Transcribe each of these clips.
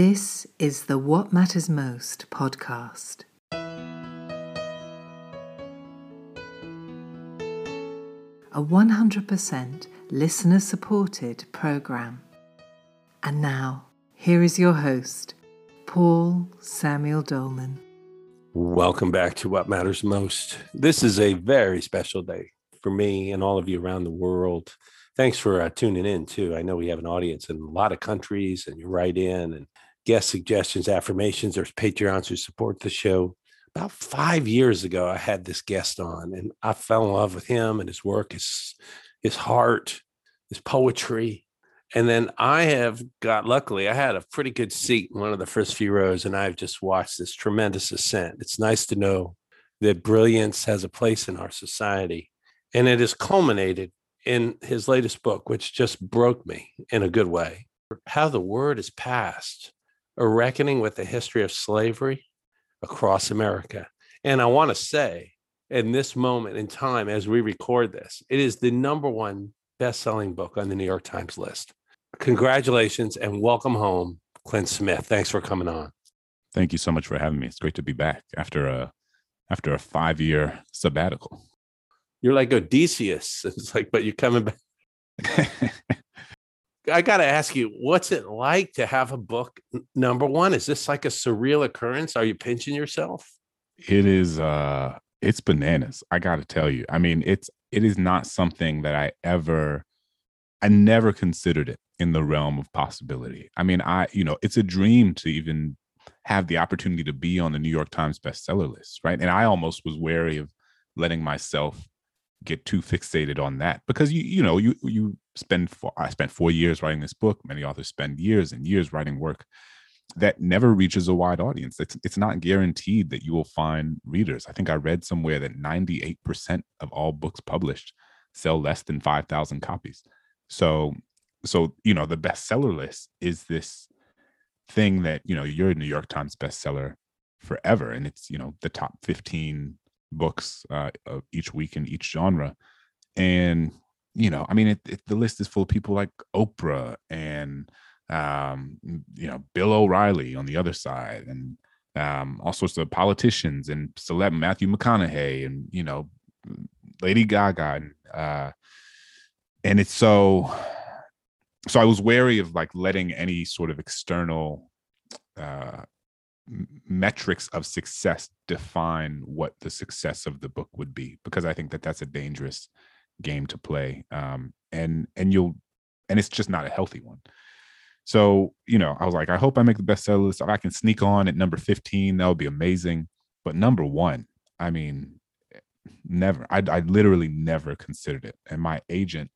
This is the What Matters Most podcast. A 100% listener supported program. And now, here is your host, Paul Samuel Dolman. Welcome back to What Matters Most. This is a very special day for me and all of you around the world. Thanks for uh, tuning in, too. I know we have an audience in a lot of countries, and you write in and guest suggestions, affirmations. There's Patreons who support the show. About five years ago, I had this guest on, and I fell in love with him and his work, his his heart, his poetry. And then I have got luckily, I had a pretty good seat in one of the first few rows, and I've just watched this tremendous ascent. It's nice to know that brilliance has a place in our society. And it has culminated in his latest book, which just broke me in a good way. How the word is passed, a reckoning with the history of slavery across America. And I want to say, in this moment in time, as we record this, it is the number one best selling book on the New York Times list. Congratulations and welcome home, Clint Smith. Thanks for coming on. Thank you so much for having me. It's great to be back after a after a five year sabbatical. You're like Odysseus. It's like, but you're coming back. I got to ask you, what's it like to have a book number one? Is this like a surreal occurrence? Are you pinching yourself? It is uh it's bananas. I got to tell you. I mean, it's it is not something that I ever I never considered it in the realm of possibility. I mean, I, you know, it's a dream to even have the opportunity to be on the New York Times bestseller list, right? And I almost was wary of letting myself get too fixated on that because you you know you you spend four, I spent four years writing this book. Many authors spend years and years writing work that never reaches a wide audience. It's it's not guaranteed that you will find readers. I think I read somewhere that 98% of all books published sell less than 5,000 copies. So so you know the bestseller list is this thing that you know you're a New York Times bestseller forever and it's you know the top 15 books uh, of each week in each genre. And you know i mean it, it, the list is full of people like oprah and um, you know bill o'reilly on the other side and um, all sorts of politicians and celeb matthew mcconaughey and you know lady gaga and uh, and it's so so i was wary of like letting any sort of external uh, metrics of success define what the success of the book would be because i think that that's a dangerous game to play um, and and you'll and it's just not a healthy one. So you know i was like i hope i make the bestseller list. If i can sneak on at number 15 that would be amazing. But number one i mean never i, I literally never considered it. And my agent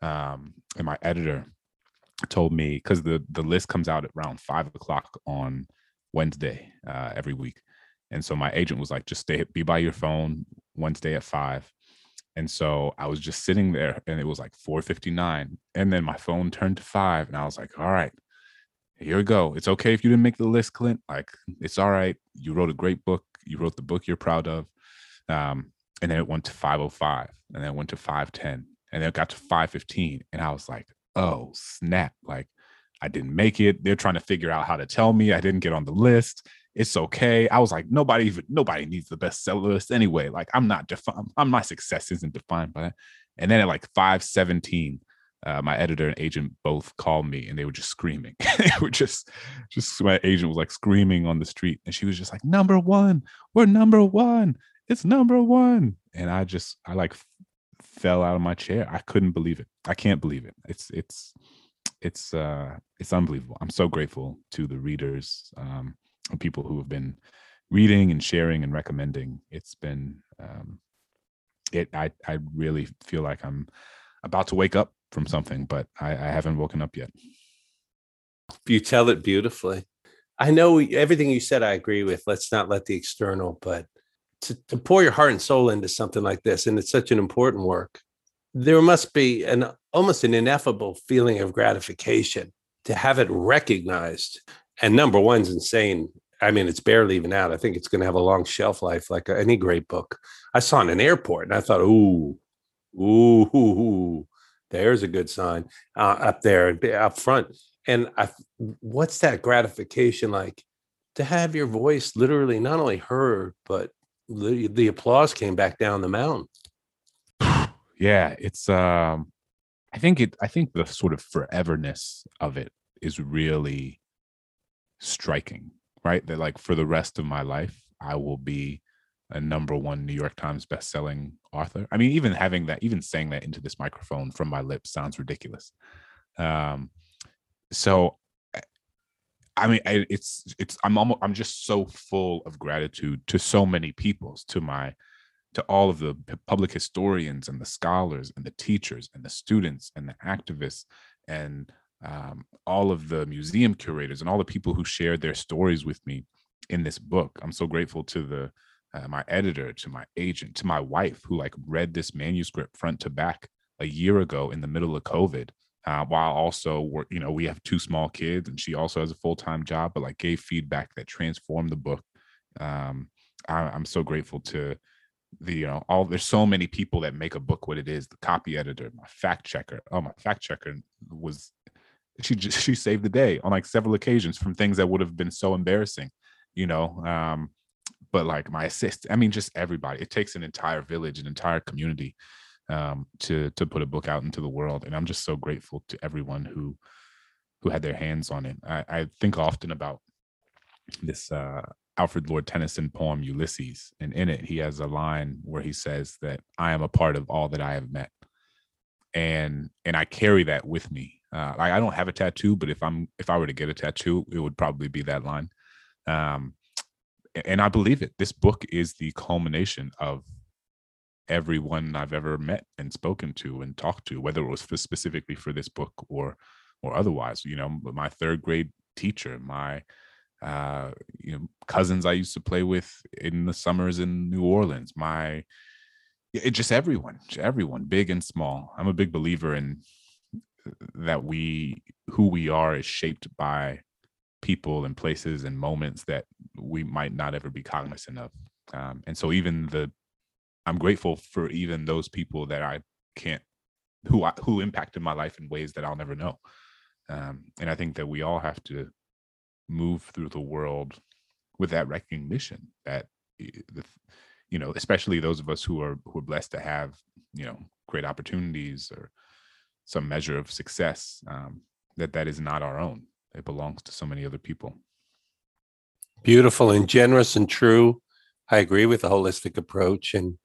um, and my editor told me because the the list comes out at around five o'clock on Wednesday uh, every week. And so my agent was like, just stay, be by your phone Wednesday at five. And so I was just sitting there and it was like 459. And then my phone turned to five. And I was like, all right, here we go. It's okay if you didn't make the list, Clint. Like, it's all right. You wrote a great book. You wrote the book you're proud of. Um, and then it went to 505 and then it went to 510 and then it got to 515. And I was like, oh, snap. Like, I didn't make it. They're trying to figure out how to tell me I didn't get on the list. It's okay. I was like, nobody even nobody needs the bestseller list anyway. Like I'm not defined. I'm my success isn't defined by that. And then at like 517, uh, my editor and agent both called me and they were just screaming. they were just, just my agent was like screaming on the street, and she was just like, "Number one, we're number one. It's number one." And I just, I like fell out of my chair. I couldn't believe it. I can't believe it. It's, it's, it's uh it's unbelievable. I'm so grateful to the readers um and people who have been reading and sharing and recommending. It's been um it I I really feel like I'm about to wake up from something, but I, I haven't woken up yet. You tell it beautifully. I know everything you said I agree with. Let's not let the external, but to, to pour your heart and soul into something like this, and it's such an important work, there must be an almost an ineffable feeling of gratification to have it recognized. And number one's insane. I mean, it's barely even out. I think it's going to have a long shelf life, like any great book. I saw in an airport, and I thought, ooh, ooh, ooh, ooh there's a good sign uh, up there up front. And I, what's that gratification like to have your voice literally not only heard, but the, the applause came back down the mountain. Yeah, it's um I think it I think the sort of foreverness of it is really striking, right? That like for the rest of my life, I will be a number one New York Times best-selling author. I mean, even having that, even saying that into this microphone from my lips sounds ridiculous. Um, so, I mean, it's it's I'm almost I'm just so full of gratitude to so many peoples, to my to all of the public historians and the scholars and the teachers and the students and the activists and um, all of the museum curators and all the people who shared their stories with me in this book. I'm so grateful to the uh, my editor, to my agent, to my wife who like read this manuscript front to back a year ago in the middle of COVID. Uh, while also work, you know, we have two small kids and she also has a full time job, but like gave feedback that transformed the book. Um, I, I'm so grateful to the you know all there's so many people that make a book what it is the copy editor my fact checker oh my fact checker was she just she saved the day on like several occasions from things that would have been so embarrassing you know um but like my assist i mean just everybody it takes an entire village an entire community um to to put a book out into the world and i'm just so grateful to everyone who who had their hands on it. I, I think often about this uh Alfred Lord Tennyson poem Ulysses, and in it he has a line where he says that I am a part of all that I have met, and and I carry that with me. Uh, I, I don't have a tattoo, but if I'm if I were to get a tattoo, it would probably be that line. Um, and I believe it. This book is the culmination of everyone I've ever met and spoken to and talked to, whether it was for specifically for this book or or otherwise. You know, my third grade teacher, my uh, you know, cousins I used to play with in the summers in New Orleans. My, it just everyone, everyone, big and small. I'm a big believer in uh, that we, who we are, is shaped by people and places and moments that we might not ever be cognizant of. Um, and so even the, I'm grateful for even those people that I can't, who I, who impacted my life in ways that I'll never know. Um, and I think that we all have to move through the world with that recognition that you know especially those of us who are who are blessed to have you know great opportunities or some measure of success um, that that is not our own. It belongs to so many other people. Beautiful and generous and true. I agree with the holistic approach and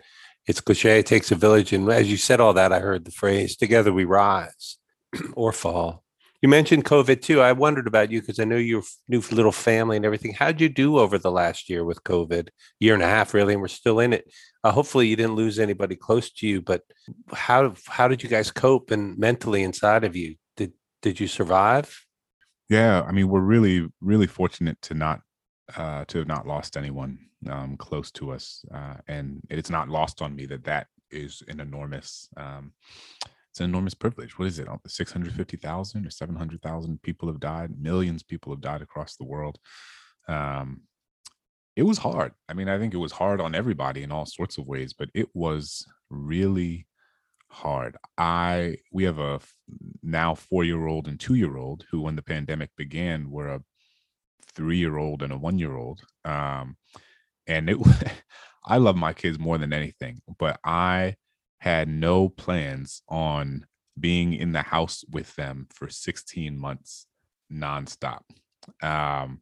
it's cliche it takes a village and as you said all that i heard the phrase together we rise or fall you mentioned COVID too. I wondered about you because I know your new little family and everything. How'd you do over the last year with COVID? Year and a half, really, and we're still in it. Uh, hopefully, you didn't lose anybody close to you. But how how did you guys cope and mentally inside of you? Did did you survive? Yeah, I mean, we're really really fortunate to not uh, to have not lost anyone um, close to us, uh, and it's not lost on me that that is an enormous. Um, an enormous privilege. What is it? 650,000 or 700,000 people have died. Millions of people have died across the world. Um, it was hard. I mean, I think it was hard on everybody in all sorts of ways, but it was really hard. I we have a now 4-year-old and 2-year-old who when the pandemic began were a 3-year-old and a 1-year-old. Um and it I love my kids more than anything, but I had no plans on being in the house with them for 16 months nonstop. Um,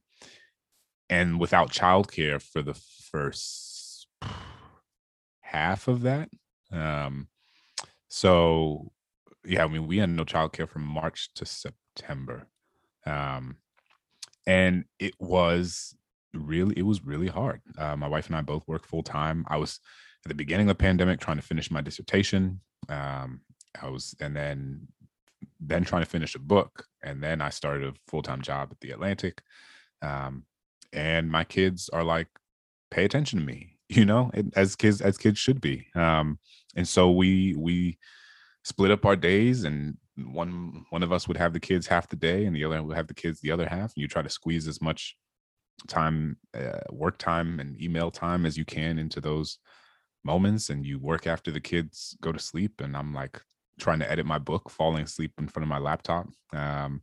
and without childcare for the first half of that. Um, so yeah, I mean, we had no childcare from March to September. Um, and it was really, it was really hard. Uh, my wife and I both work full time. I was at the beginning of the pandemic trying to finish my dissertation. Um, I was, and then then trying to finish a book, and then I started a full time job at the Atlantic. Um, and my kids are like, pay attention to me, you know, as kids as kids should be. Um, and so we we split up our days, and one one of us would have the kids half the day, and the other would have the kids the other half. And you try to squeeze as much time, uh, work time, and email time as you can into those moments and you work after the kids go to sleep and i'm like trying to edit my book falling asleep in front of my laptop um,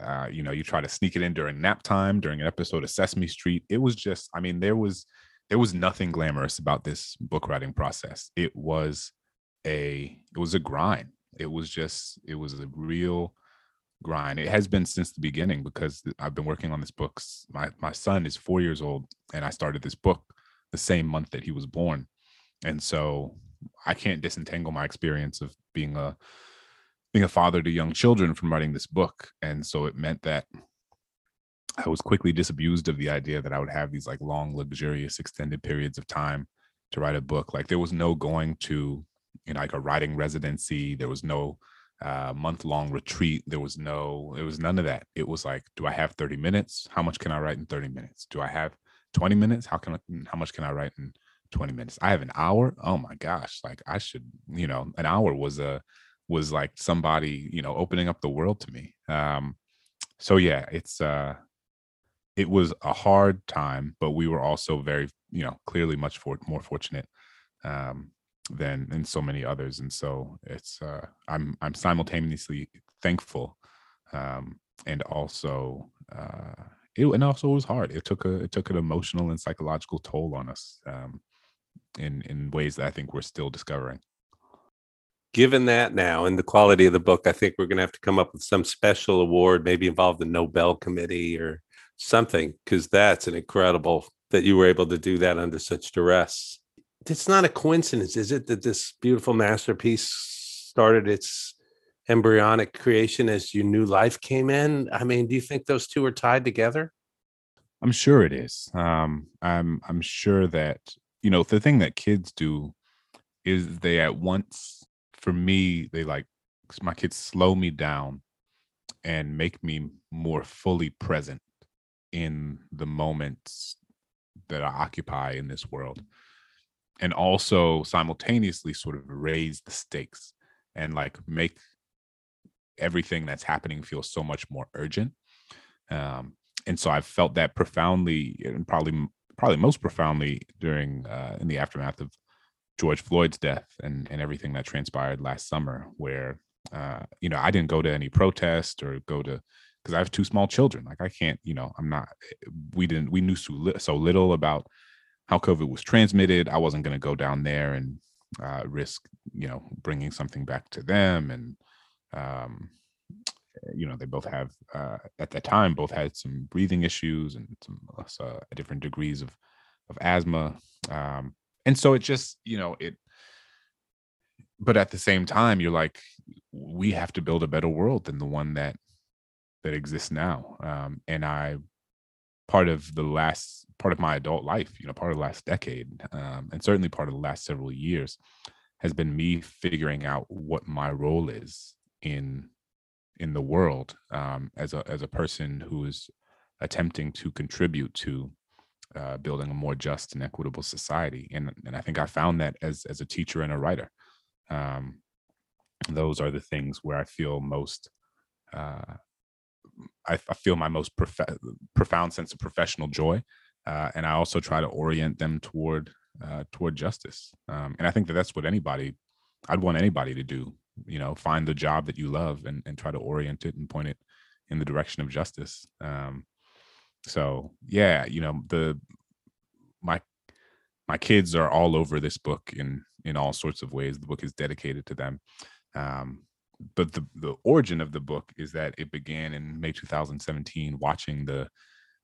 Uh, you know, you try to sneak it in during nap time, during an episode of Sesame Street. It was just, I mean, there was there was nothing glamorous about this book writing process. It was a it was a grind. It was just it was a real grind. It has been since the beginning because I've been working on this book. My my son is four years old, and I started this book the same month that he was born, and so I can't disentangle my experience of being a being a father to young children from writing this book. And so it meant that I was quickly disabused of the idea that I would have these like long, luxurious, extended periods of time to write a book. Like there was no going to, you know, like a writing residency. There was no uh, month long retreat. There was no, it was none of that. It was like, do I have 30 minutes? How much can I write in 30 minutes? Do I have 20 minutes? How can I, how much can I write in 20 minutes? I have an hour. Oh my gosh. Like I should, you know, an hour was a, was like somebody you know opening up the world to me um so yeah it's uh it was a hard time but we were also very you know clearly much for, more fortunate um than than so many others and so it's uh i'm i'm simultaneously thankful um and also uh it and also it was hard it took a it took an emotional and psychological toll on us um in in ways that i think we're still discovering given that now and the quality of the book, I think we're going to have to come up with some special award, maybe involve the Nobel Committee or something, because that's an incredible that you were able to do that under such duress. It's not a coincidence, is it, that this beautiful masterpiece started its embryonic creation as your new life came in? I mean, do you think those two are tied together? I'm sure it is. Um, I'm I'm sure that you know the thing that kids do is they at once for me, they like my kids slow me down and make me more fully present in the moments that I occupy in this world. And also simultaneously sort of raise the stakes and like make everything that's happening feel so much more urgent. Um, and so I've felt that profoundly and probably probably most profoundly during uh, in the aftermath of George Floyd's death and and everything that transpired last summer, where uh, you know I didn't go to any protest or go to because I have two small children. Like I can't, you know, I'm not. We didn't. We knew so, so little about how COVID was transmitted. I wasn't going to go down there and uh, risk, you know, bringing something back to them. And um, you know, they both have uh, at that time both had some breathing issues and some uh, different degrees of of asthma. Um, and so it just you know it but at the same time you're like we have to build a better world than the one that that exists now um, and i part of the last part of my adult life you know part of the last decade um, and certainly part of the last several years has been me figuring out what my role is in in the world um, as a as a person who is attempting to contribute to uh, building a more just and equitable society. And and I think I found that as as a teacher and a writer. Um, those are the things where I feel most. Uh, I, I, feel my most prof- profound sense of professional joy, uh, and I also try to orient them toward uh, toward justice. Um, and I think that that's what anybody, I'd want anybody to do. You know, find the job that you love and and try to orient it and point it in the direction of justice. Um, so yeah you know the my my kids are all over this book in in all sorts of ways the book is dedicated to them um, but the the origin of the book is that it began in May 2017 watching the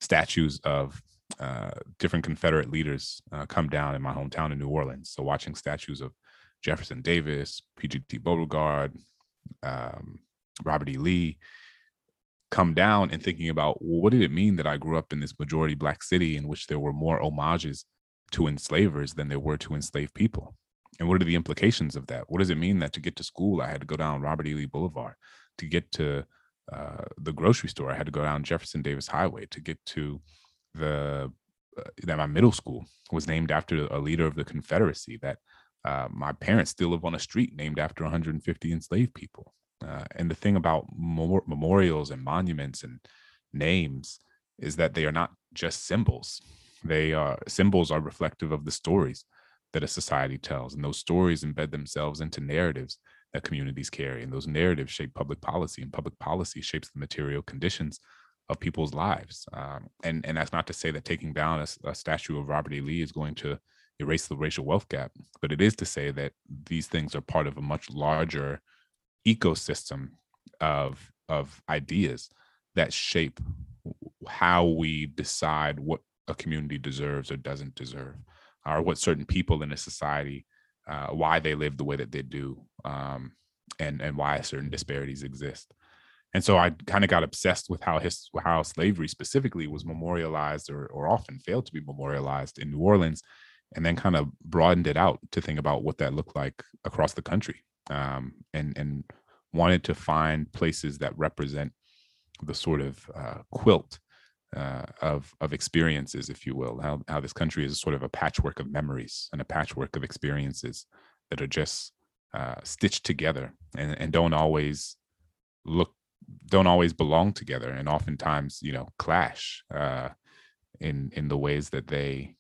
statues of uh, different Confederate leaders uh, come down in my hometown in New Orleans. So watching statues of Jefferson Davis, P.G.T. Beauregard, um, Robert E. Lee, come down and thinking about well, what did it mean that I grew up in this majority black city in which there were more homages to enslavers than there were to enslaved people? And what are the implications of that? What does it mean that to get to school, I had to go down Robert E. Lee Boulevard? To get to uh, the grocery store, I had to go down Jefferson Davis Highway. To get to the uh, that my middle school was named after a leader of the Confederacy. That uh, my parents still live on a street named after 150 enslaved people. Uh, and the thing about memorials and monuments and names is that they are not just symbols. They are symbols are reflective of the stories that a society tells, and those stories embed themselves into narratives that communities carry. And those narratives shape public policy, and public policy shapes the material conditions of people's lives. Um, and, and that's not to say that taking down a, a statue of Robert E. Lee is going to erase the racial wealth gap, but it is to say that these things are part of a much larger ecosystem of, of ideas that shape how we decide what a community deserves or doesn't deserve, or what certain people in a society uh, why they live the way that they do, um, and and why certain disparities exist. And so I kind of got obsessed with how his how slavery specifically was memorialized or or often failed to be memorialized in New Orleans, and then kind of broadened it out to think about what that looked like across the country, um, and and wanted to find places that represent the sort of uh, quilt uh, of of experiences, if you will. How how this country is sort of a patchwork of memories and a patchwork of experiences that are just uh, stitched together and, and don't always look don't always belong together and oftentimes you know clash uh, in in the ways that they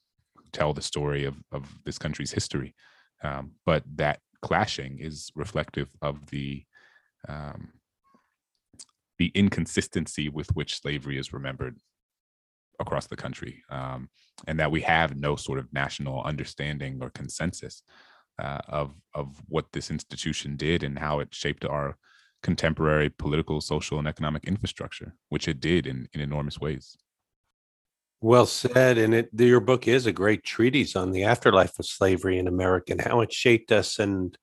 tell the story of of this country's history. Um, but that clashing is reflective of the um, the inconsistency with which slavery is remembered across the country, um, and that we have no sort of national understanding or consensus uh, of of what this institution did and how it shaped our contemporary political, social, and economic infrastructure, which it did in, in enormous ways. Well said. And it, your book is a great treatise on the afterlife of slavery in America and how it shaped us. And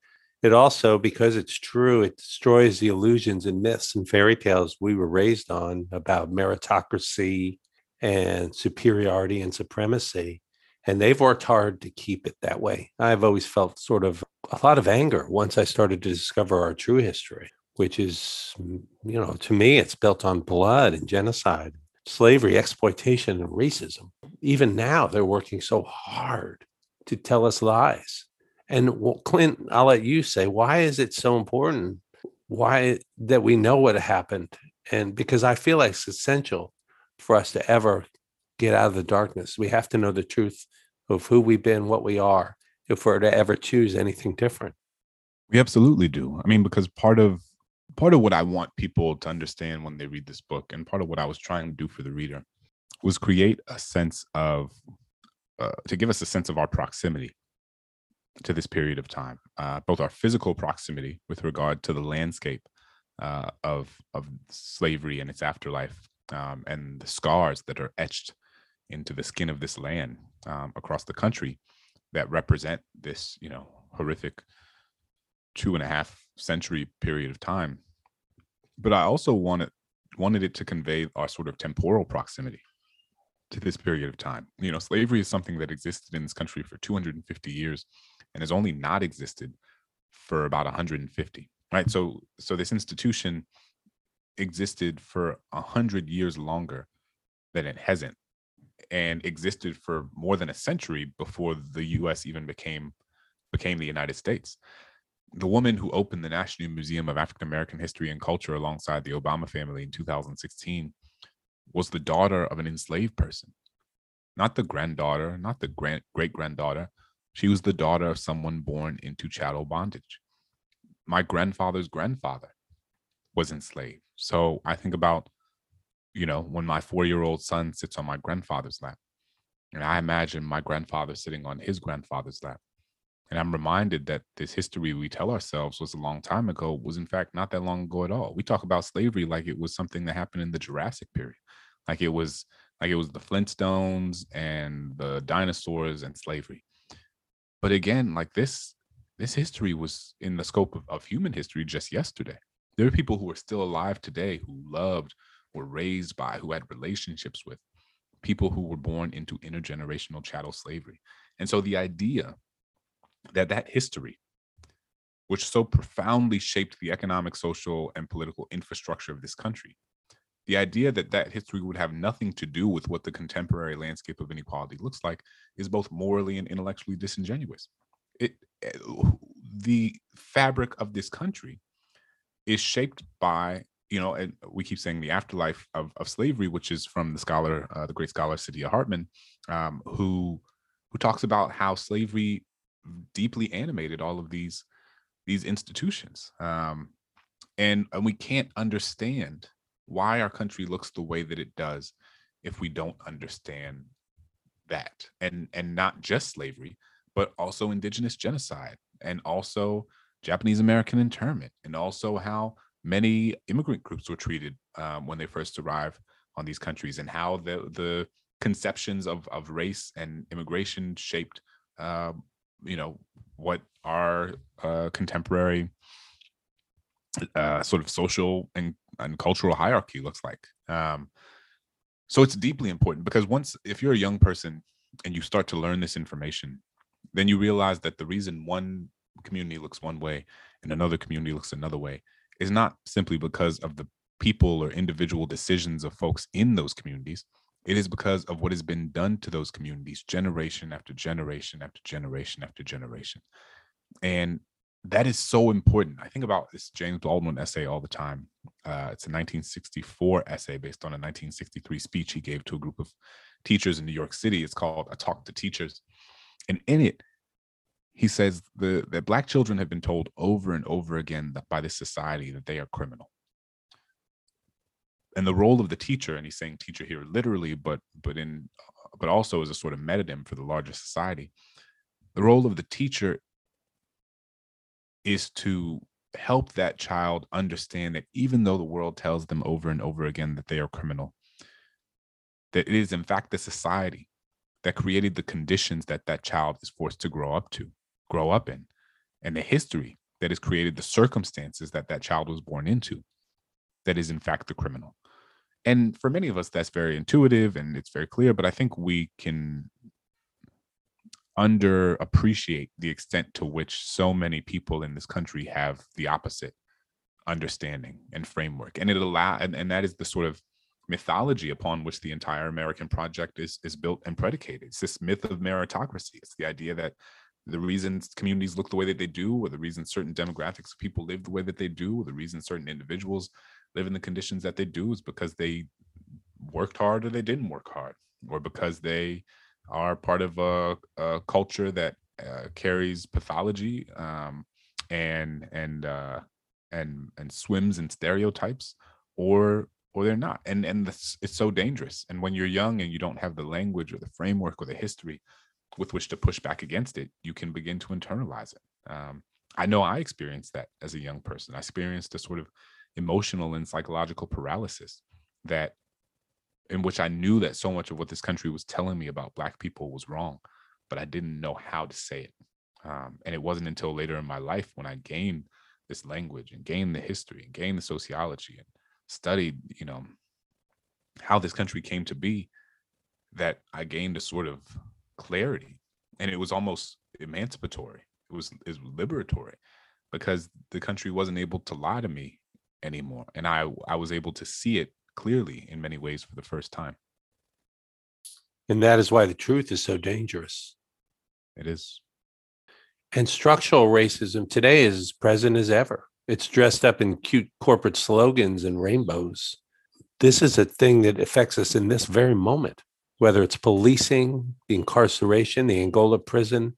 it also, because it's true, it destroys the illusions and myths and fairy tales we were raised on about meritocracy and superiority and supremacy. And they've worked hard to keep it that way. I've always felt sort of a lot of anger once I started to discover our true history, which is, you know, to me, it's built on blood and genocide, slavery, exploitation, and racism. Even now, they're working so hard to tell us lies. And Clint, I'll let you say, why is it so important? Why that we know what happened? And because I feel like it's essential for us to ever get out of the darkness. We have to know the truth of who we've been, what we are, if we're to ever choose anything different. We absolutely do. I mean, because part of part of what I want people to understand when they read this book, and part of what I was trying to do for the reader, was create a sense of uh, to give us a sense of our proximity to this period of time, uh, both our physical proximity with regard to the landscape uh, of of slavery and its afterlife, um, and the scars that are etched into the skin of this land um, across the country that represent this, you know, horrific two and a half century period of time. But I also wanted wanted it to convey our sort of temporal proximity to this period of time. You know, slavery is something that existed in this country for 250 years and has only not existed for about 150. Right. So so this institution existed for a hundred years longer than it hasn't and existed for more than a century before the US even became became the United States. The woman who opened the National Museum of African American History and Culture alongside the Obama family in 2016 was the daughter of an enslaved person. Not the granddaughter, not the great granddaughter. She was the daughter of someone born into chattel bondage. My grandfather's grandfather was enslaved. So I think about, you know, when my four year old son sits on my grandfather's lap, and I imagine my grandfather sitting on his grandfather's lap. And I'm reminded that this history we tell ourselves was a long time ago was, in fact, not that long ago at all. We talk about slavery like it was something that happened in the Jurassic period, like it was like it was the Flintstones and the dinosaurs and slavery. But again, like this, this history was in the scope of, of human history just yesterday. There are people who are still alive today who loved, were raised by, who had relationships with people who were born into intergenerational chattel slavery. And so the idea that that history, which so profoundly shaped the economic, social, and political infrastructure of this country, the idea that that history would have nothing to do with what the contemporary landscape of inequality looks like is both morally and intellectually disingenuous. It, eh, the fabric of this country is shaped by you know and we keep saying the afterlife of, of slavery which is from the scholar uh, the great scholar saidiya hartman um, who who talks about how slavery deeply animated all of these these institutions. Um, and, and we can't understand why our country looks the way that it does if we don't understand that and and not just slavery but also indigenous genocide and also japanese american internment and also how many immigrant groups were treated um, when they first arrived on these countries and how the the conceptions of of race and immigration shaped uh, you know what our uh, contemporary uh, sort of social and, and cultural hierarchy looks like um, so it's deeply important because once if you're a young person and you start to learn this information then you realize that the reason one community looks one way and another community looks another way is not simply because of the people or individual decisions of folks in those communities. It is because of what has been done to those communities generation after generation after generation after generation. And that is so important. I think about this James Baldwin essay all the time. Uh, it's a 1964 essay based on a 1963 speech he gave to a group of teachers in New York City. It's called A Talk to Teachers. And in it, he says the that black children have been told over and over again that by this society that they are criminal and the role of the teacher and he's saying teacher here literally but but in but also as a sort of metonym for the larger society the role of the teacher is to help that child understand that even though the world tells them over and over again that they are criminal that it is in fact the society that created the conditions that that child is forced to grow up to grow up in and the history that has created the circumstances that that child was born into that is in fact the criminal and for many of us that's very intuitive and it's very clear but i think we can underappreciate the extent to which so many people in this country have the opposite understanding and framework. And it allow and, and that is the sort of mythology upon which the entire american project is is built and predicated. It's this myth of meritocracy. It's the idea that the reasons communities look the way that they do, or the reason certain demographics of people live the way that they do, or the reason certain individuals live in the conditions that they do is because they worked hard or they didn't work hard, or because they are part of a, a culture that uh, carries pathology um, and and uh, and and swims in stereotypes, or or they're not, and and this, it's so dangerous. And when you're young and you don't have the language or the framework or the history with which to push back against it, you can begin to internalize it. Um, I know I experienced that as a young person. I experienced a sort of emotional and psychological paralysis that in which I knew that so much of what this country was telling me about black people was wrong, but I didn't know how to say it. Um, and it wasn't until later in my life when I gained this language and gained the history and gained the sociology and studied, you know, how this country came to be that I gained a sort of clarity and it was almost emancipatory it was it was liberatory because the country wasn't able to lie to me anymore and i i was able to see it clearly in many ways for the first time. And that is why the truth is so dangerous. It is. And structural racism today is as present as ever. It's dressed up in cute corporate slogans and rainbows. This is a thing that affects us in this very moment whether it's policing, the incarceration, the Angola prison,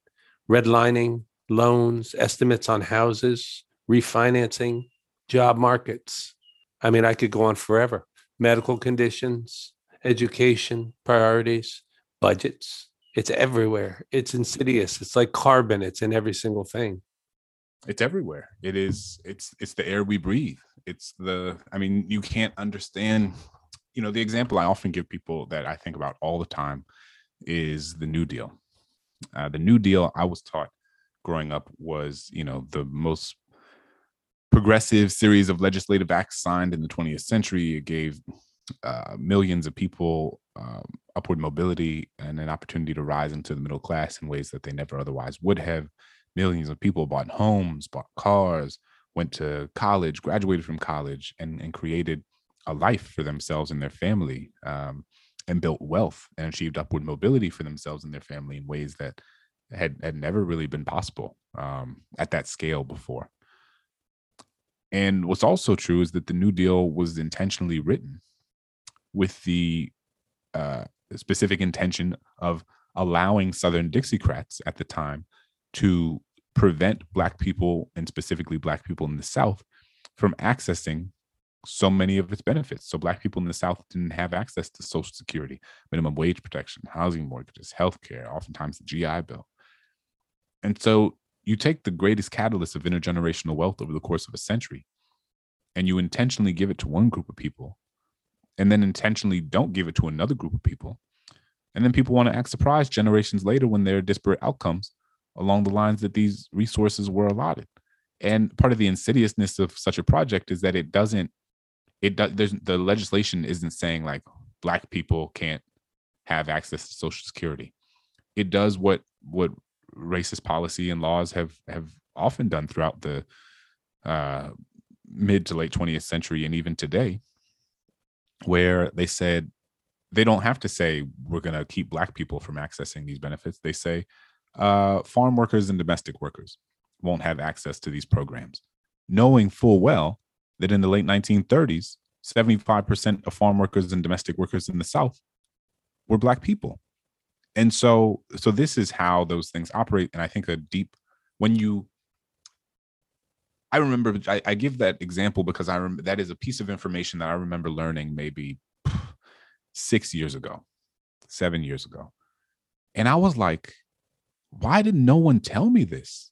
redlining, loans, estimates on houses, refinancing, job markets. I mean, I could go on forever. Medical conditions, education, priorities, budgets. It's everywhere. It's insidious. It's like carbon. It's in every single thing. It's everywhere. It is. It's it's the air we breathe. It's the. I mean, you can't understand you know, the example I often give people that I think about all the time is the New Deal. Uh, the New Deal I was taught growing up was, you know, the most progressive series of legislative acts signed in the 20th century. It gave uh, millions of people um, upward mobility and an opportunity to rise into the middle class in ways that they never otherwise would have. Millions of people bought homes, bought cars, went to college, graduated from college, and, and created a life for themselves and their family um, and built wealth and achieved upward mobility for themselves and their family in ways that had had never really been possible um, at that scale before. And what's also true is that the New Deal was intentionally written with the uh, specific intention of allowing Southern Dixiecrats at the time to prevent black people and specifically black people in the south from accessing so many of its benefits. So black people in the south didn't have access to social security minimum wage protection housing mortgages health care oftentimes the gi bill. And so you take the greatest catalyst of intergenerational wealth over the course of a century and you intentionally give it to one group of people and then intentionally don't give it to another group of people and then people want to act surprised generations later when there are disparate outcomes along the lines that these resources were allotted. And part of the insidiousness of such a project is that it doesn't, it does, there's the legislation isn't saying like black people can't have access to social security. It does what, what racist policy and laws have, have often done throughout the uh, mid to late 20th century and even today, where they said they don't have to say we're going to keep black people from accessing these benefits. They say uh, farm workers and domestic workers won't have access to these programs, knowing full well that in the late 1930s, 75% of farm workers and domestic workers in the South were black people. And so, so this is how those things operate. And I think a deep, when you, I remember, I, I give that example because I remember that is a piece of information that I remember learning maybe six years ago, seven years ago. And I was like, why did no one tell me this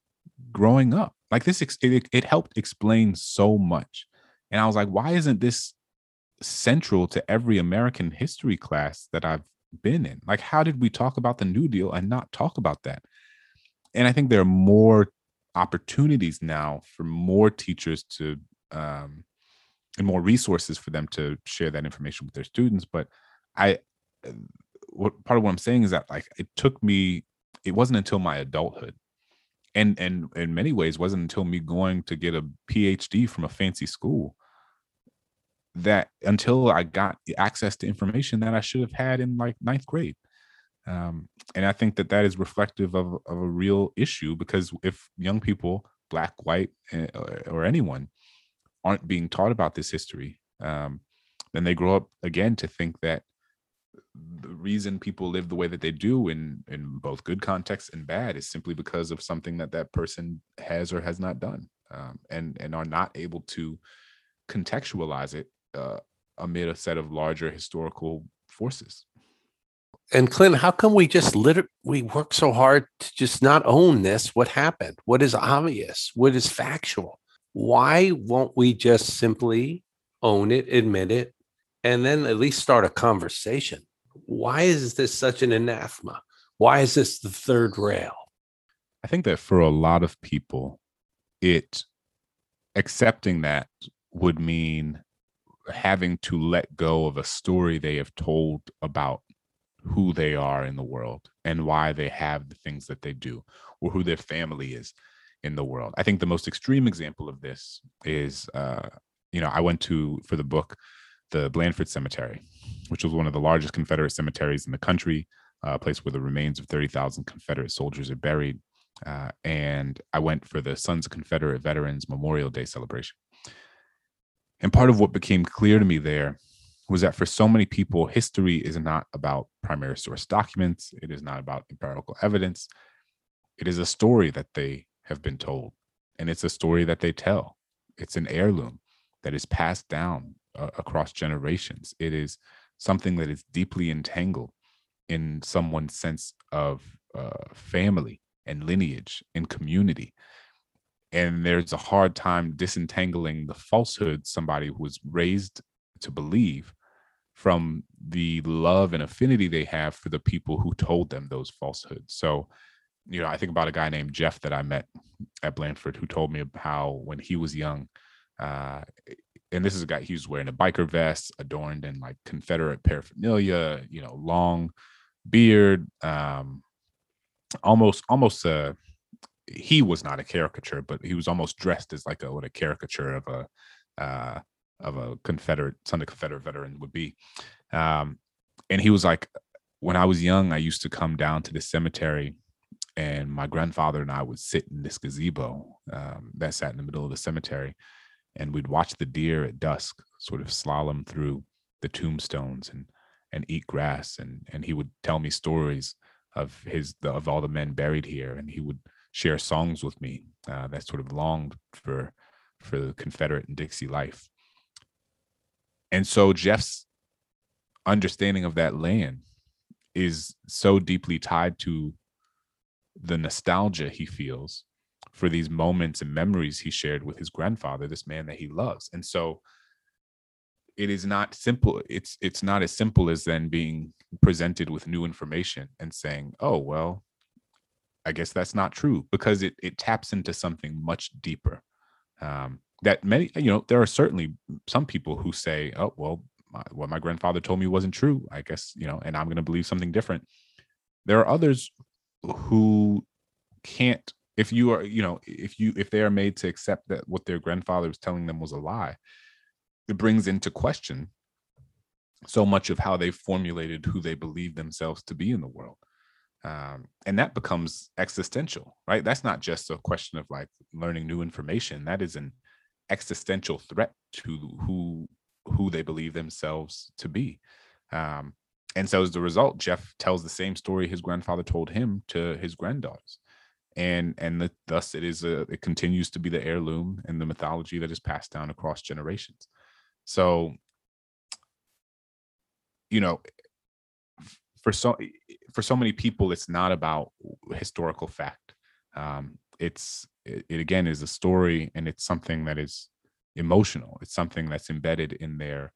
growing up? Like this, it, it helped explain so much. And I was like, why isn't this central to every American history class that I've been in? Like, how did we talk about the New Deal and not talk about that? And I think there are more opportunities now for more teachers to um, and more resources for them to share that information with their students. But I, what part of what I'm saying is that like it took me, it wasn't until my adulthood, and and in many ways wasn't until me going to get a PhD from a fancy school that until I got access to information that I should have had in like ninth grade. Um, and I think that that is reflective of, of a real issue because if young people, black, white, eh, or anyone, aren't being taught about this history, um, then they grow up again to think that the reason people live the way that they do in in both good contexts and bad is simply because of something that that person has or has not done um, and and are not able to contextualize it uh, amid a set of larger historical forces. And clint how come we just literally we work so hard to just not own this? What happened? What is obvious? What is factual? Why won't we just simply own it admit it and then at least start a conversation? Why is this such an anathema? Why is this the third rail? I think that for a lot of people, it accepting that would mean having to let go of a story they have told about who they are in the world and why they have the things that they do or who their family is in the world. I think the most extreme example of this is, uh, you know, I went to for the book the Blandford Cemetery, which was one of the largest Confederate cemeteries in the country, a place where the remains of 30,000 Confederate soldiers are buried. Uh, and I went for the Sons of Confederate Veterans Memorial Day celebration. And part of what became clear to me there was that for so many people, history is not about primary source documents, it is not about empirical evidence. It is a story that they have been told, and it's a story that they tell. It's an heirloom that is passed down uh, across generations. It is something that is deeply entangled in someone's sense of uh, family and lineage and community. And there's a hard time disentangling the falsehood somebody was raised to believe from the love and affinity they have for the people who told them those falsehoods. So, you know, I think about a guy named Jeff that I met at Blandford who told me how when he was young, uh, and this is a guy he was wearing a biker vest adorned in like Confederate paraphernalia, you know, long beard, um, almost almost uh he was not a caricature, but he was almost dressed as like a what a caricature of a uh of a Confederate son of Confederate veteran would be. Um and he was like, when I was young, I used to come down to the cemetery and my grandfather and I would sit in this gazebo um, that sat in the middle of the cemetery and we'd watch the deer at dusk sort of slalom through the tombstones and and eat grass and and he would tell me stories of his of all the men buried here and he would share songs with me uh, that sort of longed for for the Confederate and Dixie life. And so Jeff's understanding of that land is so deeply tied to the nostalgia he feels for these moments and memories he shared with his grandfather, this man that he loves. And so it is not simple. It's it's not as simple as then being presented with new information and saying, oh, well, I guess that's not true because it it taps into something much deeper. Um, that many, you know, there are certainly some people who say, oh, well, my, what my grandfather told me wasn't true. I guess, you know, and I'm going to believe something different. There are others who can't if you are you know if you if they are made to accept that what their grandfather was telling them was a lie it brings into question so much of how they formulated who they believe themselves to be in the world um, and that becomes existential right? That's not just a question of like learning new information. That is an existential threat to who who they believe themselves to be. Um, and so as a result jeff tells the same story his grandfather told him to his granddaughters. And and the, thus it is a it continues to be the heirloom and the mythology that is passed down across generations. So you know for so for so many people it's not about historical fact. Um it's it, it again is a story and it's something that is emotional. It's something that's embedded in their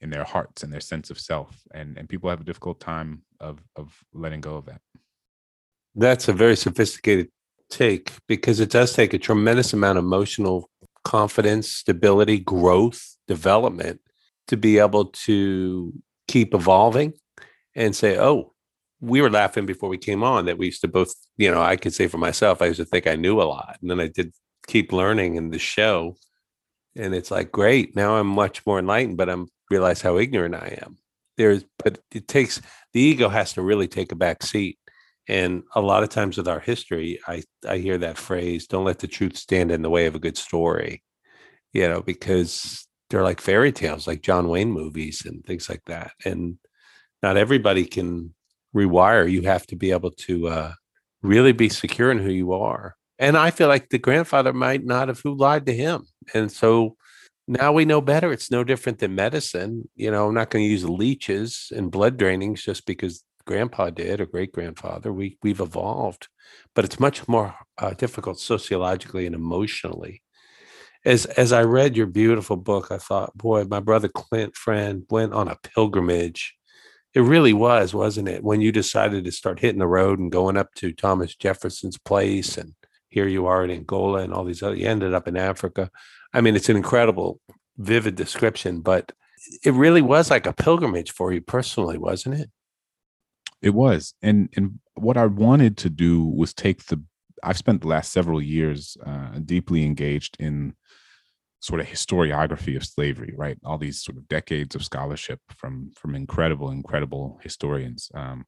in their hearts and their sense of self and and people have a difficult time of of letting go of that. That's a very sophisticated take because it does take a tremendous amount of emotional confidence, stability, growth, development to be able to keep evolving and say, oh, we were laughing before we came on that we used to both, you know, I could say for myself, I used to think I knew a lot. And then I did keep learning in the show. And it's like, great. Now I'm much more enlightened, but I'm realize how ignorant I am. There's, but it takes the ego has to really take a back seat and a lot of times with our history, I, I hear that phrase, don't let the truth stand in the way of a good story, you know, because they're like fairy tales, like John Wayne movies and things like that. And not everybody can rewire. You have to be able to uh, really be secure in who you are. And I feel like the grandfather might not have who lied to him. And so now we know better. It's no different than medicine. You know, I'm not going to use leeches and blood drainings just because grandpa did or great grandfather. We we've evolved, but it's much more uh, difficult sociologically and emotionally. As as I read your beautiful book, I thought, boy, my brother Clint friend went on a pilgrimage. It really was, wasn't it? When you decided to start hitting the road and going up to Thomas Jefferson's place, and here you are in Angola and all these other, you ended up in Africa. I mean, it's an incredible, vivid description, but it really was like a pilgrimage for you personally, wasn't it? It was, and and what I wanted to do was take the. I've spent the last several years uh, deeply engaged in sort of historiography of slavery, right? All these sort of decades of scholarship from from incredible, incredible historians, um,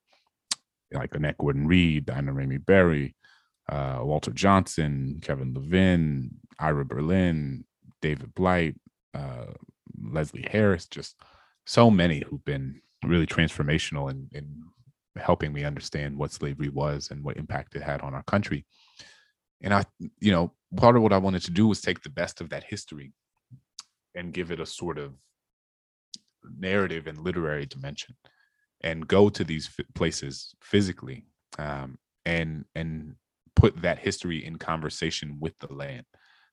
like Annette Gordon Reed, Daina Ramey Berry, uh, Walter Johnson, Kevin Levin, Ira Berlin, David Blight, uh, Leslie Harris, just so many who've been really transformational in, in helping me understand what slavery was and what impact it had on our country. And I, you know, part of what I wanted to do was take the best of that history and give it a sort of narrative and literary dimension and go to these f- places physically um, and and put that history in conversation with the land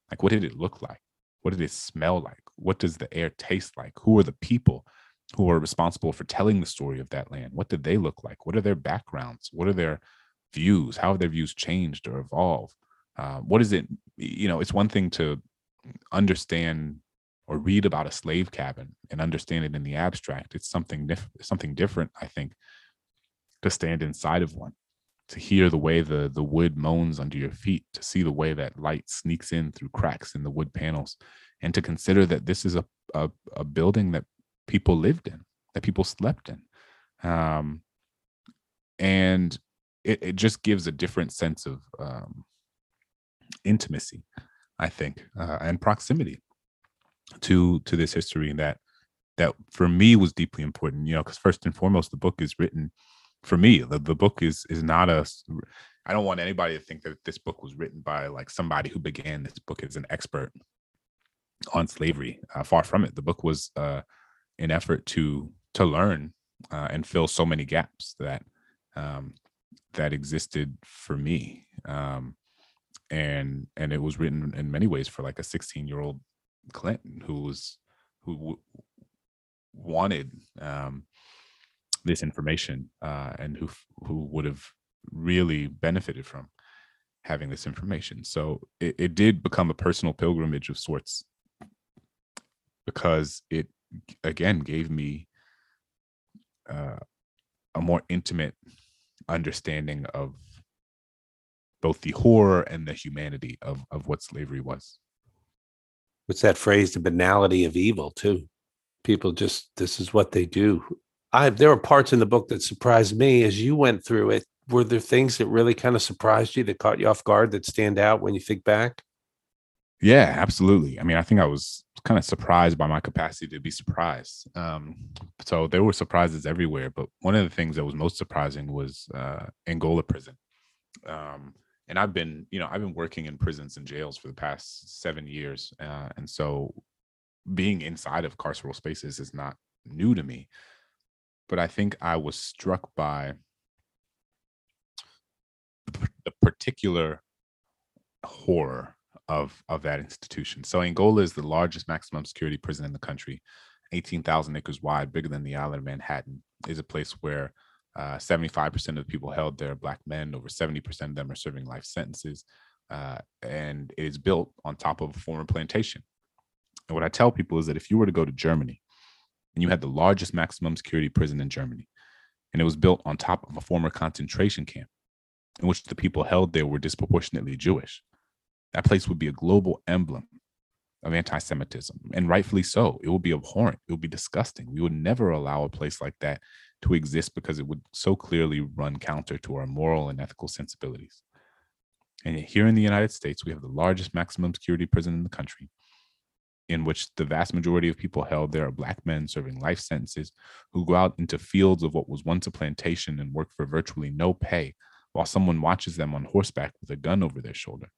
like what did it look like what did it smell like what does the air taste like who are the people who are responsible for telling the story of that land. What did they look like? What are their backgrounds? What are their views? How have their views changed or evolved? Uh, what is it? You know, it's one thing to understand or read about a slave cabin and understand it in the abstract. It's something dif- something different, I think, to stand inside of one, to hear the way the the wood moans under your feet, to see the way that light sneaks in through cracks in the wood panels, and to consider that this is a a, a building that people lived in, that people slept in. Um, and it, it just gives a different sense of um, intimacy, I think, uh, and proximity to to this history that that for me was deeply important. You know, because first and foremost, the book is written for me. The, the book is is not a I don't want anybody to think that this book was written by like somebody who began this book as an expert on slavery. Uh, far from it. The book was uh, an effort to to learn uh, and fill so many gaps that um, that existed for me. Um, and and it was written in many ways for like a 16 year old Clinton who was who w- wanted um, this information uh, and who who would have really benefited from having this information. So it, it did become a personal pilgrimage of sorts because it again gave me uh, a more intimate understanding of both the horror and the humanity of of what slavery was. What's that phrase? The banality of evil, too. People just this is what they do. I there were parts in the book that surprised me as you went through it. Were there things that really kind of surprised you that caught you off guard that stand out when you think back? Yeah, absolutely. I mean, I think I was kind of surprised by my capacity to be surprised. Um, so there were surprises everywhere, but one of the things that was most surprising was uh, Angola prison. Um, and I've been, you know, I've been working in prisons and jails for the past seven years, uh, and so being inside of carceral spaces is not new to me. But I think I was struck by the particular horror of of that institution. So Angola is the largest maximum security prison in the country, 18,000 acres wide, bigger than the island of Manhattan. Is a place where uh, 75% of the people held there are black men. Over 70% of them are serving life sentences, uh, and it is built on top of a former plantation. And what I tell people is that if you were to go to Germany, and you had the largest maximum security prison in Germany, and it was built on top of a former concentration camp, in which the people held there were disproportionately Jewish that place would be a global emblem of anti-Semitism, and rightfully so. It would be abhorrent. It would be disgusting. We would never allow a place like that to exist because it would so clearly run counter to our moral and ethical sensibilities. And here in the United States, we have the largest maximum security prison in the country, in which the vast majority of people held there are black men serving life sentences who go out into fields of what was once a plantation and work for virtually no pay while someone watches them on horseback with a gun over their shoulder.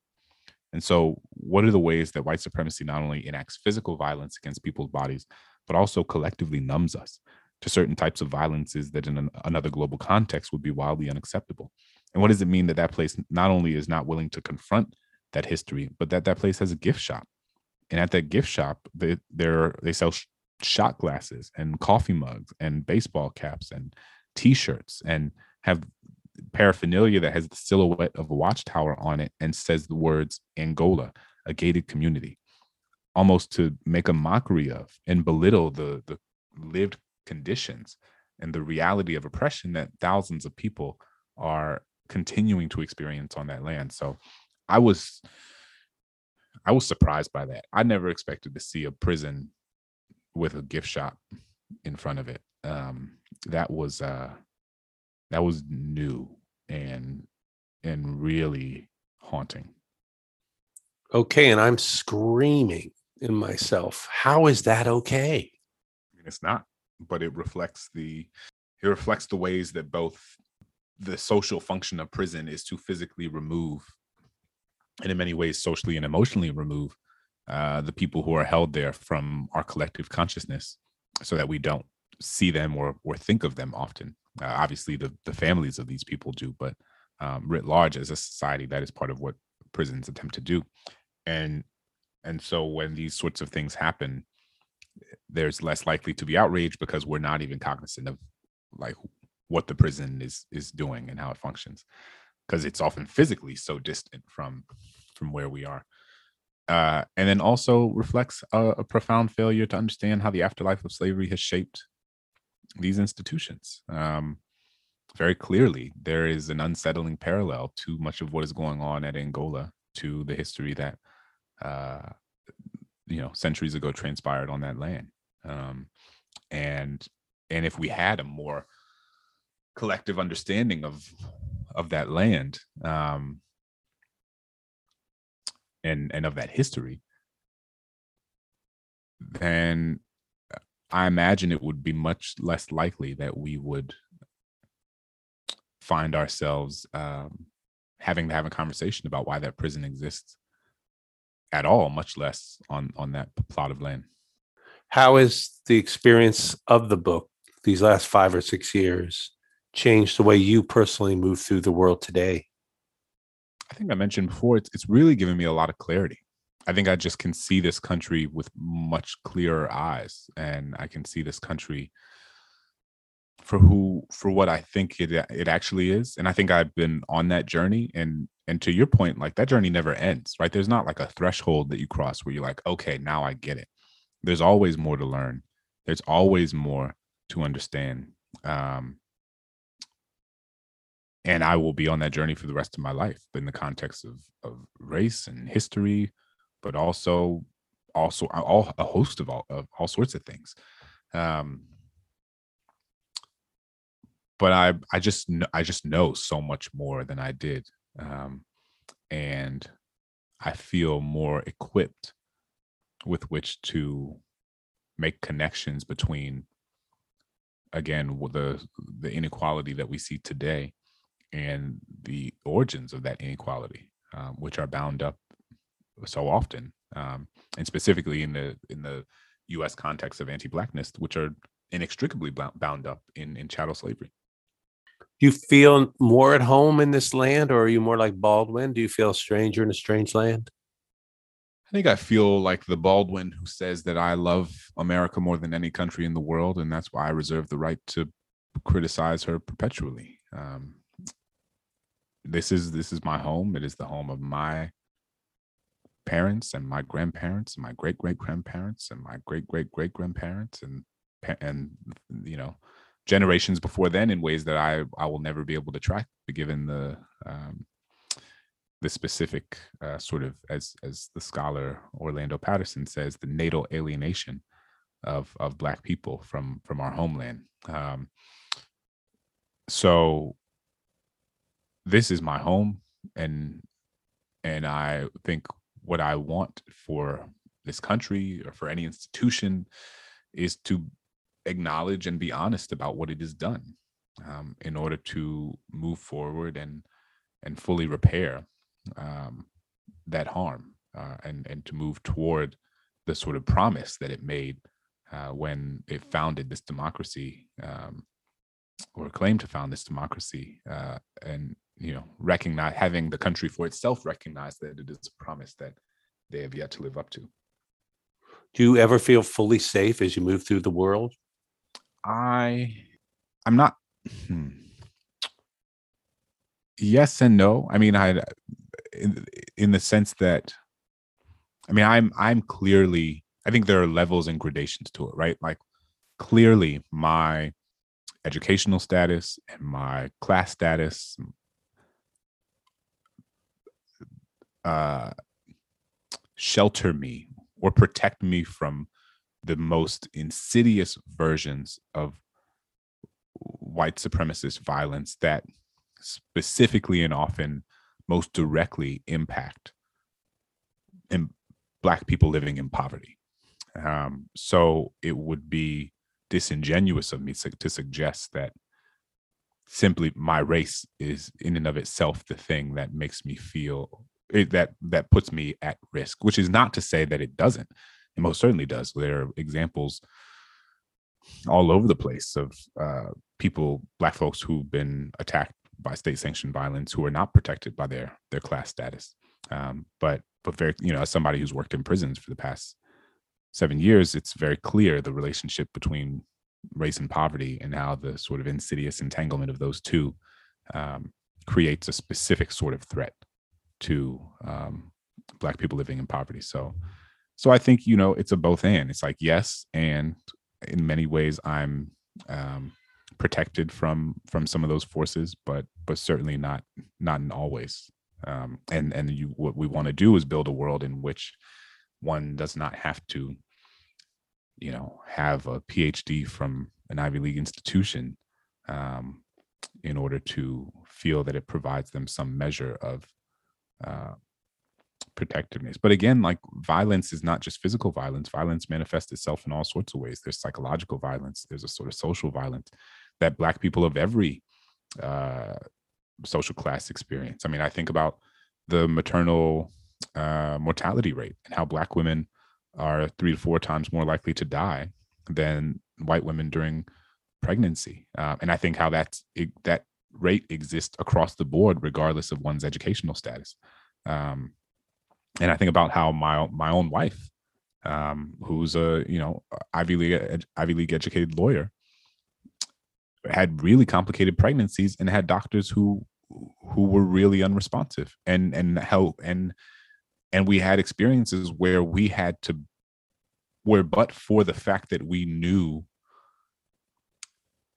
And so, what are the ways that white supremacy not only enacts physical violence against people's bodies, but also collectively numbs us to certain types of violences that in an, another global context would be wildly unacceptable? And what does it mean that that place not only is not willing to confront that history, but that that place has a gift shop? And at that gift shop, they they sell sh- shot glasses and coffee mugs and baseball caps and T-shirts and have paraphernalia that has the silhouette of a watchtower on it and says the words Angola, a gated community, almost to make a mockery of and belittle the the lived conditions and the reality of oppression that thousands of people are continuing to experience on that land. So I was I was surprised by that. I never expected to see a prison with a gift shop in front of it. Um, that was uh, that was new and and really haunting. Okay, and I'm screaming in myself. How is that okay? It's not, but it reflects the it reflects the ways that both the social function of prison is to physically remove and in many ways socially and emotionally remove uh, the people who are held there from our collective consciousness so that we don't see them or or think of them often uh, obviously, the the families of these people do, but um, writ large as a society, that is part of what prisons attempt to do. And and so when these sorts of things happen, there's less likely to be outrage because we're not even cognizant of like what the prison is is doing and how it functions because it's often physically so distant from from where we are uh, and then also reflects a, a, profound failure to understand how the afterlife of slavery has shaped these institutions. Um, very clearly, there is an unsettling parallel to much of what is going on at Angola to the history that, uh, you know, centuries ago transpired on that land. Um, and and if we had a more collective understanding of of that land um, and and of that history, then I imagine it would be much less likely that we would find ourselves um, having to have a conversation about why that prison exists at all, much less on on that plot of land. How has the experience of the book these last five or six years changed the way you personally move through the world today? I think I mentioned before, it's it's really given me a lot of clarity. I think I just can see this country with much clearer eyes, and I can see this country for who for what I think it it actually is. And I think I've been on that journey. And and to your point, like that journey never ends, right? There's not like a threshold that you cross where you're like, okay, now I get it. There's always more to learn. There's always more to understand. Um, and I will be on that journey for the rest of my life in the context of of race and history, but also also all a host of all of all sorts of things. Um, but I I just I just know so much more than I did, um, and I feel more equipped with which to make connections between again the the inequality that we see today and the origins of that inequality, um, which are bound up so often, um, and specifically in the in the U.S. context of anti-blackness, which are inextricably bound up in in chattel slavery. You feel more at home in this land, or are you more like Baldwin? Do you feel a stranger in a strange land? I think I feel like the Baldwin who says that I love America more than any country in the world, and that's why I reserve the right to criticize her perpetually. Um, this is this is my home. It is the home of my parents and my grandparents and my great great grandparents and my great great great grandparents and and you know generations before then in ways that I I will never be able to track given the um, the specific uh, sort of as as the scholar Orlando Patterson says the natal alienation of of black people from from our homeland. Um, so this is my home and and i think what i want for this country or for any institution is to acknowledge and be honest about what it has done um, in order to move forward and and fully repair um, that harm uh, and and to move toward the sort of promise that it made uh, when it founded this democracy um, or claimed to found this democracy uh, and you know recognize having the country for itself recognize that it is a promise that they have yet to live up to. Do you ever feel fully safe as you move through the world i i'm not hmm. yes and no i mean i in, in the sense that i mean i'm i'm clearly i think there are levels and gradations to it right like clearly my educational status and my class status uh, shelter me or protect me from the most insidious versions of white supremacist violence that specifically and often most directly impact in black people living in poverty. Um, so it would be disingenuous of me to, suggest that simply my race is in and of itself the thing that makes me feel it, that that puts me at risk which is not to say that it doesn't it most certainly does. There are examples all over the place of uh, people black folks who've been attacked by state sanctioned violence who are not protected by their their class status. Um, but but very you know as somebody who's worked in prisons for the past seven years it's very clear the relationship between race and poverty and how the sort of insidious entanglement of those two um, creates a specific sort of threat to um, black people living in poverty. So so i think you know it's a both and it's like yes and in many ways i'm um, protected from from some of those forces but but certainly not not in all ways. Um, and and you what we want to do is build a world in which one does not have to you know have a phd from an ivy league institution um, in order to feel that it provides them some measure of uh, protectiveness. But again, like violence is not just physical violence. Violence manifests itself in all sorts of ways. There's psychological violence. There's a sort of social violence that Black people of every uh, social class experience. I mean, I think about the maternal uh, mortality rate and how black women are three to four times more likely to die than white women during pregnancy. Um, and I think how that's it, that rate exists across the board, regardless of one's educational status. Um, and I think about how my my own wife, um, who's a you know Ivy League Ivy League educated lawyer, had really complicated pregnancies and had doctors who who were really unresponsive and and how and and we had experiences where we had to where but for the fact that we knew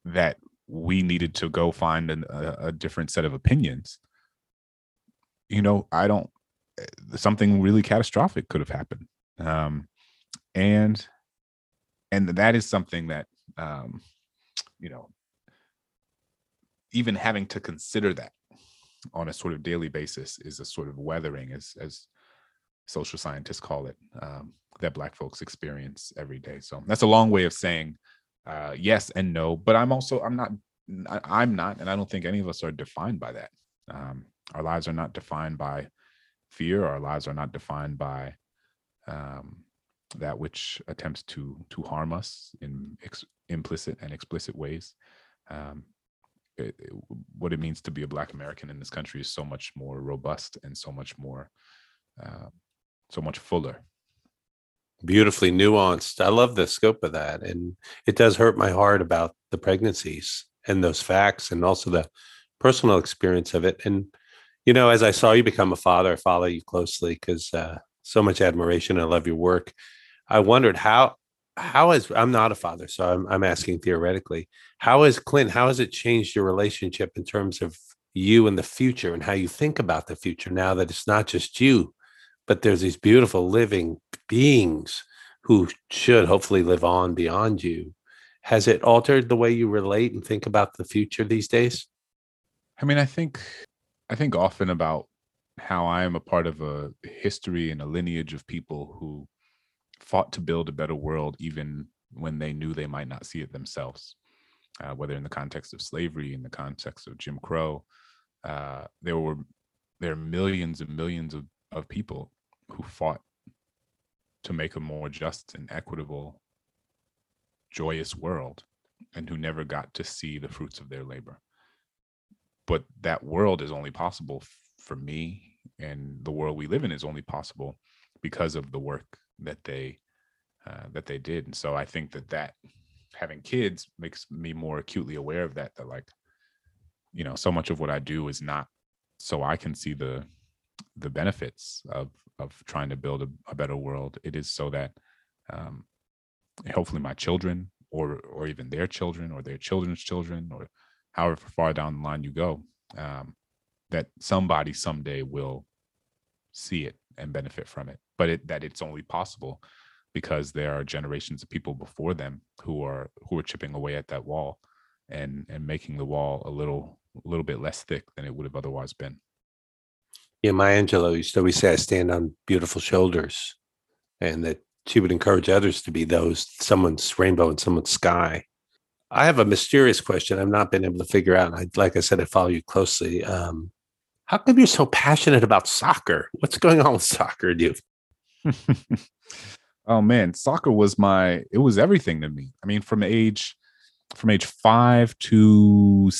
that we needed to go find an, a, a different set of opinions you know i don't something really catastrophic could have happened. Um and and that is something that um you know even having to consider that on a sort of daily basis is a sort of weathering as as social scientists call it um, that black folks experience every day. So that's a long way of saying uh, yes and no but i'm also i'm not i'm not and i don't think any of us are defined by that. Um, our lives are not defined by fear our lives are not defined by um, that which attempts to to harm us in ex- implicit and explicit ways. Um, it, it, what it means to be a black american in this country is so much more robust and so much more uh, so much fuller. Beautifully nuanced. I love the scope of that and it does hurt my heart about the pregnancies and those facts and also the personal experience of it. And you know as i saw you become a father i follow you closely because uh, so much admiration i love your work. I wondered how how has i'm not a father so i'm, I'm asking theoretically how has clint how has it changed your relationship in terms of you and the future and how you think about the future now that it's not just you but there's these beautiful living beings who should hopefully live on beyond you? Has it altered the way you relate and think about the future these days? I mean i think i think often about how i am a part of a history and a lineage of people who fought to build a better world even when they knew they might not see it themselves uh, whether in the context of slavery in the context of jim crow uh, there were there are millions and millions of, of people who fought to make a more just and equitable, joyous world, and who never got to see the fruits of their labor. But that world is only possible for me, and the world we live in is only possible because of the work that they uh, that they did. And so I think that that having kids makes me more acutely aware of that. That like, you know, so much of what I do is not so I can see the the benefits of of trying to build a, a better world. It is so that um, hopefully my children or or even their children or their children's children or however far down the line you go, um, that somebody someday will see it and benefit from it. But it, that it's only possible because there are generations of people before them who are who are chipping away at that wall and and making the wall a little a little bit less thick than it would have otherwise been. Yeah, Maya Angelou used to always say, I stand on beautiful shoulders, and that she would encourage others to be those someone's rainbow and someone's sky. I have a mysterious question I've not been able to figure out. I, like I said, I follow you closely. Um, how come you're so passionate about soccer? What's going on with soccer, dude? oh man, soccer was my it was everything to me. I mean, from age from age five to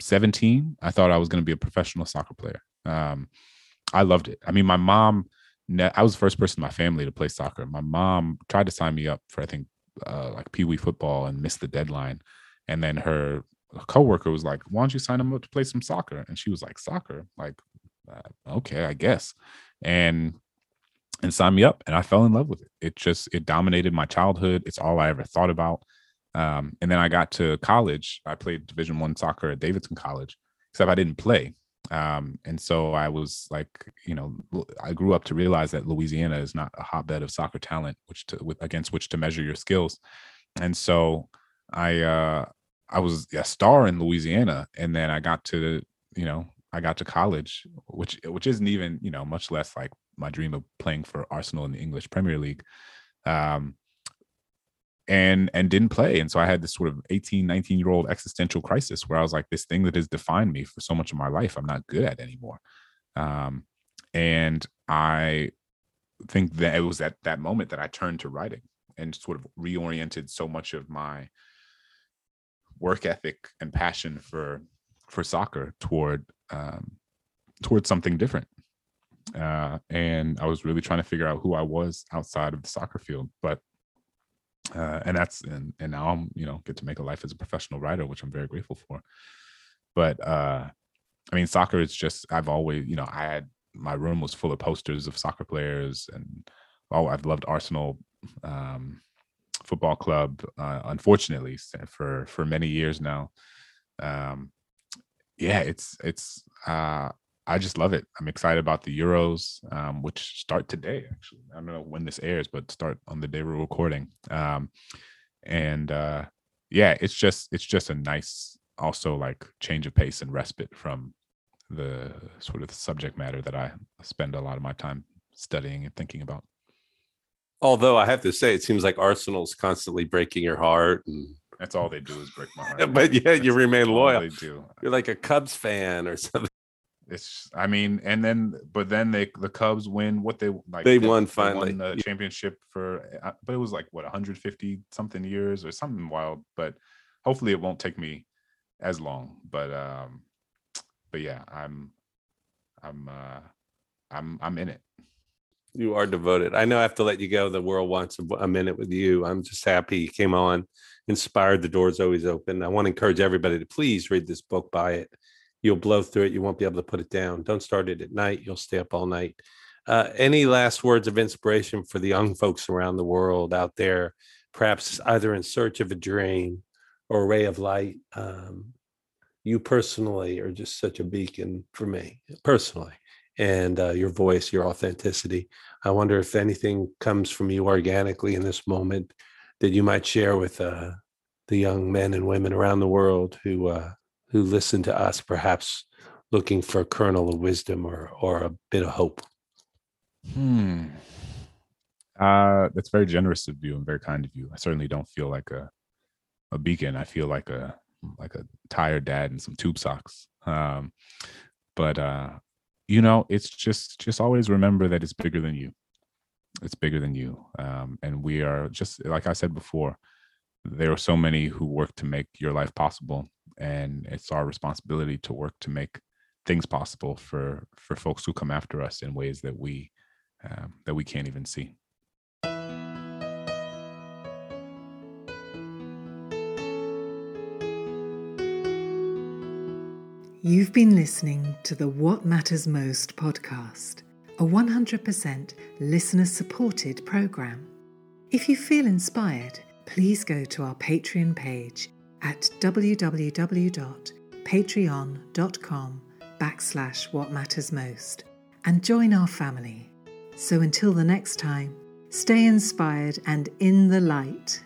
17, I thought I was going to be a professional soccer player. Um, I loved it. I mean, my mom, I was the first person in my family to play soccer. My mom tried to sign me up for, I think, uh, like Pee Wee football and missed the deadline. And then her coworker was like, "Why don't you sign him up to play some soccer?" And she was like, "Soccer? Like, uh, okay, I guess." And and signed me up, and I fell in love with it. It just it dominated my childhood. It's all I ever thought about. Um, and then I got to college. I played Division One soccer at Davidson College, except I didn't play. Um, and so I was like, you know, I grew up to realize that Louisiana is not a hotbed of soccer talent, which to with, against which to measure your skills. And so I uh, I was a star in Louisiana, and then I got to you know I got to college, which which isn't even you know much less like my dream of playing for Arsenal in the English Premier League. Um, and and didn't play. And so i had this sort of 18 19 year old existential crisis where i was like this thing that has defined me for so much of my life i'm not good at anymore. Um, and i think that it was at that moment that i turned to writing and sort of reoriented so much of my work ethic and passion for for soccer toward um, towards something different. Uh, and i was really trying to figure out who i was outside of the soccer field but uh, and that's and and now I'm you know get to make a life as a professional writer, which I'm very grateful for. But uh, I mean, soccer is just I've always you know I had my room was full of posters of soccer players, and oh, I've loved Arsenal um, Football Club. Uh, unfortunately, for for many years now. Um, yeah, it's it's uh, I just love it. I'm excited about the Euros, um, which start today. Actually, I don't know when this airs, but start on the day we're recording. Um, and uh, yeah, it's just it's just a nice, also like change of pace and respite from the sort of the subject matter that I spend a lot of my time studying and thinking about. Although I have to say, it seems like Arsenal's constantly breaking your heart and that's all they do is break my heart. but yeah, you remain loyal. They do. You're like a Cubs fan or something. It's I mean, and then but then they the Cubs win what they like they, they won finally won the championship for uh, but it was like what 150 something years or something wild. But hopefully it won't take me as long. But um but yeah, I'm I'm uh I'm I'm in it. You are devoted. I know I have to let you go. The world wants a minute with you. I'm just happy you came on, inspired. The door's always open. I want to encourage everybody to please read this book, buy it you'll blow through it. You won't be able to put it down. Don't start it at night. You'll stay up all night. Uh, any last words of inspiration for the young folks around the world out there, perhaps either in search of a dream or a ray of light? Um, you personally are just such a beacon for me personally, and uh, your voice, your authenticity. I wonder if anything comes from you organically in this moment that you might share with uh, the young men and women around the world who uh, who listen to us, perhaps looking for a kernel of wisdom or or a bit of hope? Hmm. Uh, that's very generous of you and very kind of you. I certainly don't feel like a a beacon. I feel like a like a tired dad in some tube socks. Um, but uh, you know, it's just just always remember that it's bigger than you. It's bigger than you. Um, and we are just like I said before, there are so many who work to make your life possible and it's our responsibility to work to make things possible for for folks who come after us in ways that we um, that we can't even see You've been listening to the What Matters Most podcast, a 100% listener supported program. If you feel inspired, please go to our Patreon page at www.patreon.com backslash what matters most and join our family. So until the next time, stay inspired and in the light.